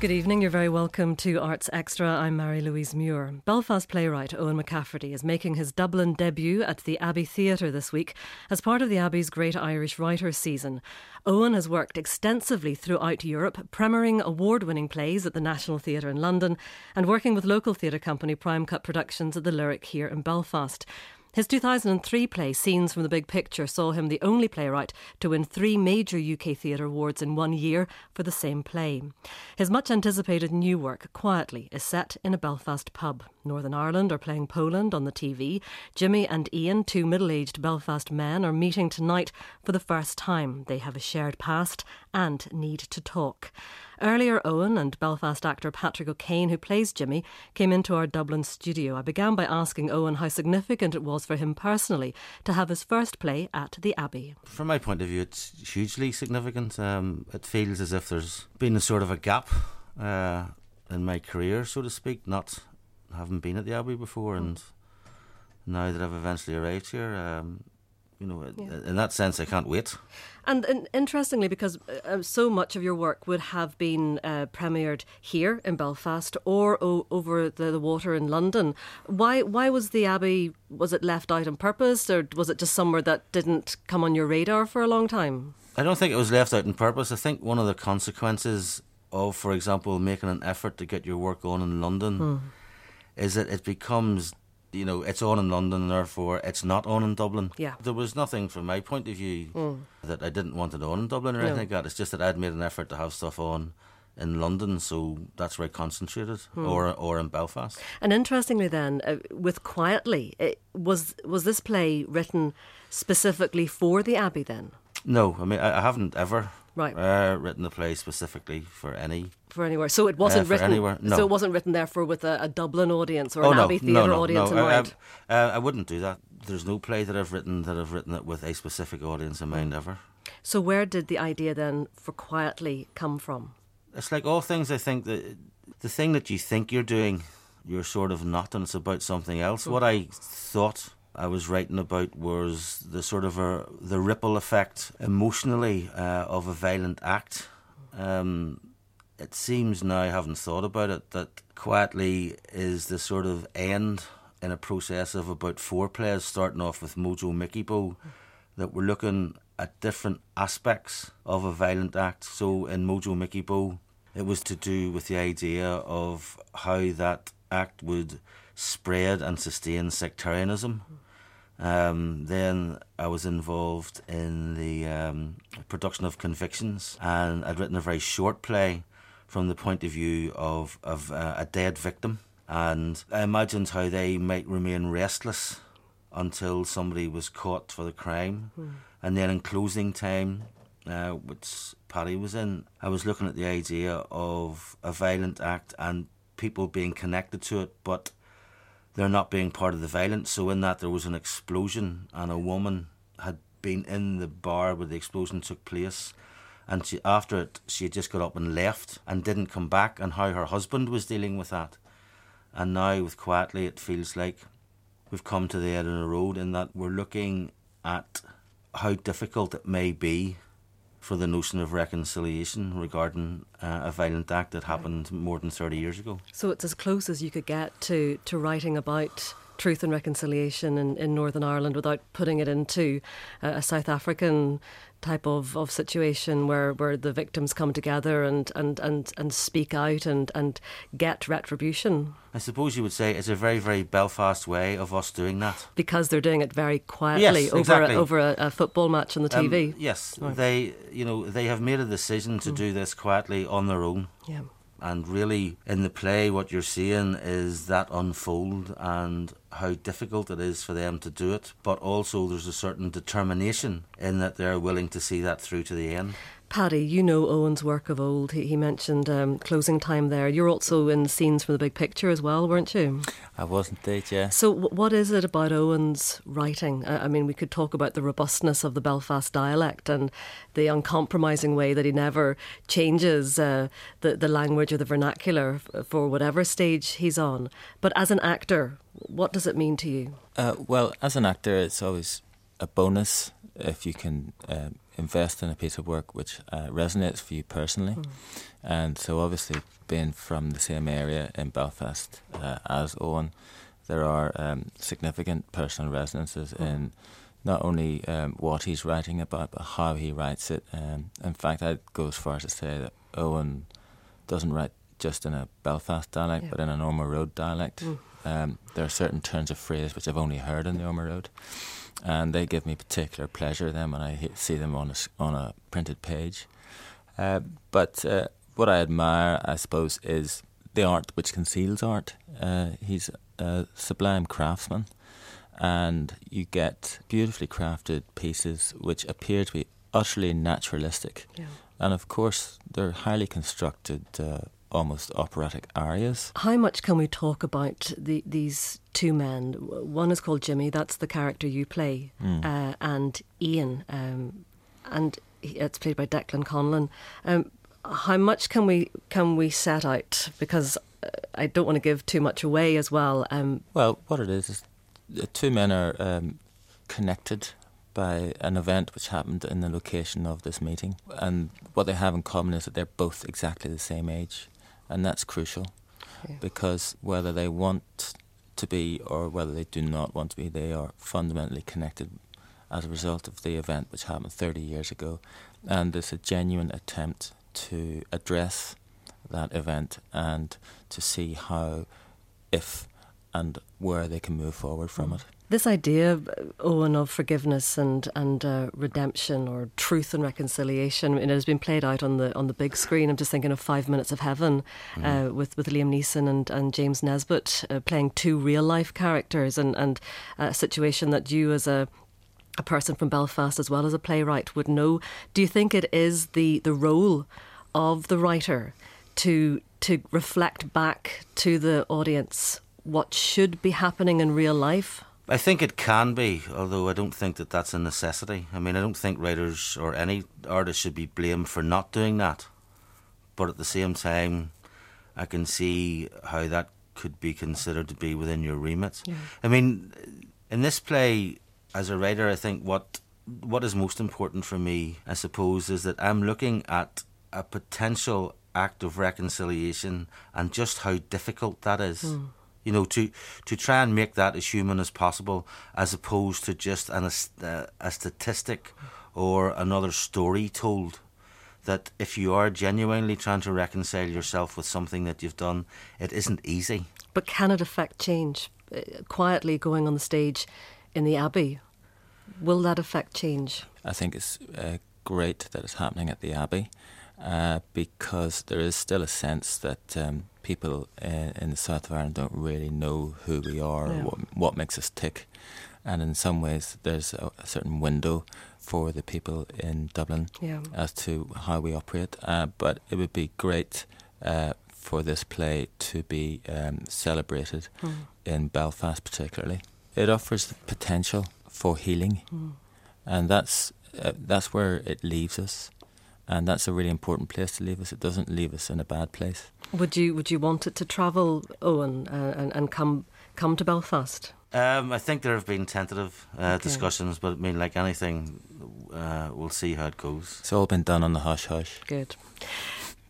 Good evening. You're very welcome to Arts Extra. I'm Marie-Louise Muir. Belfast playwright Owen McCafferty is making his Dublin debut at the Abbey Theatre this week as part of the Abbey's Great Irish Writers Season. Owen has worked extensively throughout Europe, premiering award winning plays at the National Theatre in London and working with local theatre company Prime Cut Productions at the Lyric here in Belfast. His 2003 play, Scenes from the Big Picture, saw him the only playwright to win three major UK theatre awards in one year for the same play. His much anticipated new work, Quietly, is set in a Belfast pub. Northern Ireland are playing Poland on the TV. Jimmy and Ian, two middle aged Belfast men, are meeting tonight for the first time. They have a shared past and need to talk. Earlier, Owen and Belfast actor Patrick O'Kane, who plays Jimmy, came into our Dublin studio. I began by asking Owen how significant it was for him personally to have his first play at the Abbey. From my point of view, it's hugely significant. Um, it feels as if there's been a sort of a gap uh, in my career, so to speak, not having been at the Abbey before, and now that I've eventually arrived here, um, you know, yeah. in that sense, I can't wait. And, and interestingly, because uh, so much of your work would have been uh, premiered here in Belfast or o- over the, the, water in London, why why was the Abbey? Was it left out on purpose, or was it just somewhere that didn't come on your radar for a long time? I don't think it was left out on purpose. I think one of the consequences of, for example, making an effort to get your work on in London hmm. is that it becomes you know, it's on in London, therefore it's not on in Dublin. Yeah. There was nothing from my point of view mm. that I didn't want it on in Dublin or no. anything like that. It's just that I'd made an effort to have stuff on in London, so that's where I concentrated, mm. or or in Belfast. And interestingly, then, uh, with Quietly, it, was was this play written specifically for the Abbey? Then, no, I mean I, I haven't ever right. Uh, written a play specifically for any for anywhere. So it wasn't uh, written. Anywhere. No. So it wasn't written therefore with a, a Dublin audience or oh, an no, Abbey Theatre no, audience in mind. I, I, I, wouldn't do that. There's no play that I've written that I've written it with a specific audience in mind ever. So where did the idea then for quietly come from? It's like all things. I think that the thing that you think you're doing, you're sort of not, and it's about something else. Mm. What I thought I was writing about was the sort of a, the ripple effect emotionally uh, of a violent act. Um, it seems now, I haven't thought about it, that quietly is the sort of end in a process of about four plays, starting off with Mojo Mickybo, that we're looking at different aspects of a violent act. So in Mojo Mickybo, it was to do with the idea of how that act would spread and sustain sectarianism. Um, then I was involved in the um, production of Convictions, and I'd written a very short play from the point of view of, of uh, a dead victim. And I imagined how they might remain restless until somebody was caught for the crime. Mm. And then in closing time, uh, which Paddy was in, I was looking at the idea of a violent act and people being connected to it, but they're not being part of the violence. So in that there was an explosion and a woman had been in the bar where the explosion took place. And she, after it, she had just got up and left and didn't come back, and how her husband was dealing with that. And now, with Quietly, it feels like we've come to the end of the road in that we're looking at how difficult it may be for the notion of reconciliation regarding uh, a violent act that happened more than 30 years ago. So it's as close as you could get to, to writing about truth and reconciliation in, in Northern Ireland without putting it into a, a South African type of, of situation where, where the victims come together and, and, and, and speak out and, and get retribution. I suppose you would say it's a very, very Belfast way of us doing that. Because they're doing it very quietly yes, over, exactly. a, over a, a, football match on the TV. Um, yes, right. they you know they have made a decision to mm. do this quietly on their own. Yeah. And really, in the play, what you're seeing is that unfold and how difficult it is for them to do it. But also, there's a certain determination in that they're willing to see that through to the end. Paddy, you know Owen's work of old. He, he mentioned um, closing time there. You're also in scenes from the big picture as well, weren't you? I was indeed, yeah. So, w- what is it about Owen's writing? I, I, mean, we could talk about the robustness of the Belfast dialect and the uncompromising way that he never changes uh, the, the language or the vernacular f- for whatever stage he's on. But as an actor, what does it mean to you? Uh, well, as an actor, it's always a bonus if you can. Uh, invest in a piece of work which uh, resonates for you personally. Mm. And so, obviously, being from the same area in Belfast uh, as Owen, there are um, significant personal resonances mm. in not only um, what he's writing about, but how he writes it. Um, in fact, I'd go as far as to say that Owen doesn't write just in a Belfast dialect, yeah. but in a Ormeau Road dialect. Mm. Um, there are certain turns of phrase which I've only heard in the Ormeau Road, and they give me particular pleasure then when I see them on a, on a printed page. Uh, but uh, what I admire, I suppose, is the art which conceals art. Uh, he's a sublime craftsman, and you get beautifully crafted pieces which appear to be utterly naturalistic. Yeah. And of course, they're highly constructed, uh, almost operatic arias. How much can we talk about the, these two men? One is called Jimmy, that's the character you play, mm. uh, and Ian, um, and it's played by Declan Conlon. Um, how much can we can we set out? Because uh, I don't want to give too much away as well. Um, well, what it is is the two men are um, connected by an event which happened in the location of this meeting, and what they have in common is that they're both exactly the same age, and that's crucial, yeah. because whether they want to be or whether they do not want to be, they are fundamentally connected as a result of the event which happened 30 years ago, and there's a genuine attempt to address that event and to see how, if and where they can move forward from mm. it. This idea, Owen, of forgiveness and and uh, redemption or truth and reconciliation, it has been played out on the on the big screen. I'm just thinking of Five Minutes of Heaven mm. uh, with with Liam Neeson and, and James Nesbitt uh, playing two real life characters, and and a situation that you as a a person from Belfast as well as a playwright would know. Do you think it is the the role of the writer to to reflect back to the audience what should be happening in real life? I think it can be, although I don't think that that's a necessity. I mean, I don't think writers or any artist should be blamed for not doing that. But at the same time, I can see how that could be considered to be within your remit. Yeah. I mean, in this play, as a writer, I think what what is most important for me, I suppose, is that I'm looking at a potential act of reconciliation and just how difficult that is. Mm you know, to to try and make that as human as possible, as opposed to just an, uh, a statistic or another story told. That if you are genuinely trying to reconcile yourself with something that you've done, it isn't easy. But can it affect change? Uh, quietly going on the stage in the Abbey, will that affect change? I think it's uh, great that it's happening at the Abbey uh, because there is still a sense that um, people in, in, the south of Ireland don't really know who we are, yeah. what, what makes us tick. And in some ways, there's a, a certain window for the people in Dublin yeah. as to how we operate. Uh, but it would be great uh, for this play to be um, celebrated mm. in Belfast, particularly. It offers the potential for healing, mm. and that's uh, that's where it leaves us and that's a really important place to leave us. It doesn't leave us in a bad place. Would you Would you want it to travel, Owen, uh, and, and come come to Belfast? Um, I think there have been tentative uh, okay. discussions, but I mean, like anything, uh, we'll see how it goes. It's all been done on the hush hush. Good.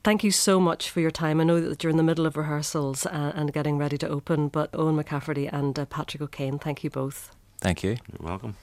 Thank you so much for your time. I know that you're in the middle of rehearsals uh, and getting ready to open, but Owen McCafferty and uh, Patrick O'Kane, thank you both. Thank you. You're welcome.